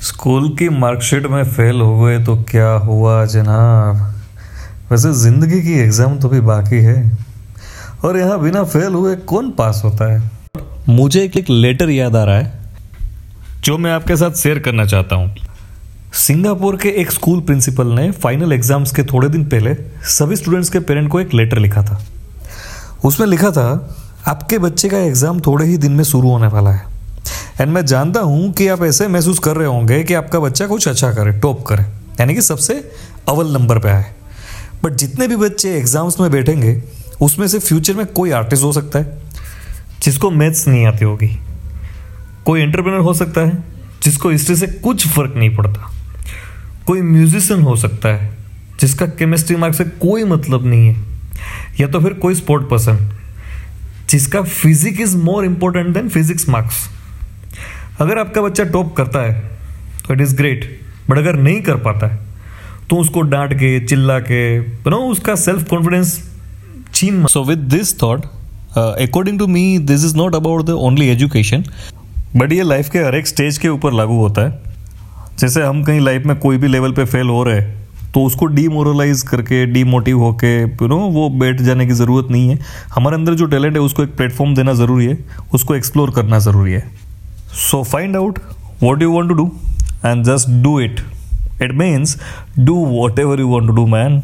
School की marksheet में fail हो गए तो क्या हुआ जनाब? वैसे ज़िंदगी की एग्ज़ाम तो भी बाकी है। और यहाँ बिना फेल हुए कौन पास होता है? मुझे एक, एक लेटर याद आ रहा है। जो मैं आपके साथ शेयर करना चाहता हूँ। सिंगापुर के एक स्कूल प्रिंसिपल ने फाइनल एग्ज़ाम्स के थोड़े दिन पहले सभी स्टूडेंट्स के पेरेंट को एक लेटर लिखा था। उसमें लिखा था आपके बच्चे का एग्ज़ाम थोड़े ही दिन में शुरू होने वाला है। एंड मैं जानता हूँ कि आप ऐसे महसूस कर रहे होंगे कि आपका बच्चा कुछ अच्छा करे, टॉप करे। यानी कि सबसे अव्वल नंबर पे आए। बट जितने भी बच्चे एग्ज़ाम्स में बैठेंगे, उसमें से फ्यूचर में कोई आर्टिस्ट हो सकता है, जिसको मैथ्स नहीं आती होगी। कोई एंटरप्रेनर हो सकता है, जिसको हिस्ट्री से कुछ फ़र्क नहीं पड़ता। कोई म्यूजिशियन हो सकता है, जिसका केमिस्ट्री मार्क से कोई मतलब नहीं है। या तो फिर कोई स्पोर्ट पर्सन जिसका physique is more important than physics marks अगर आपका बच्चा टॉप करता है तो इट इज़ ग्रेट बट अगर नहीं कर पाता है तो उसको डांट के, चिल्ला के नो उसका सेल्फ कॉन्फिडेंस छीन so with this thought according to me this is not about the only education but ये लाइफ के हर एक स्टेज के ऊपर लागू होता है। जैसे हम कहीं लाइफ में कोई भी लेवल पे फेल हो रहे हैं तो उसको डीमोरलाइज करके डीमोटिव होके यू नो वो बैठ जाने की ज़रूरत नहीं है। हमारे अंदर जो टैलेंट है, उसको एक प्लेटफॉर्म देना ज़रूरी है, उसको एक्सप्लोर करना ज़रूरी है। So find out what you want to do and just do it. It means do whatever you want to do, man.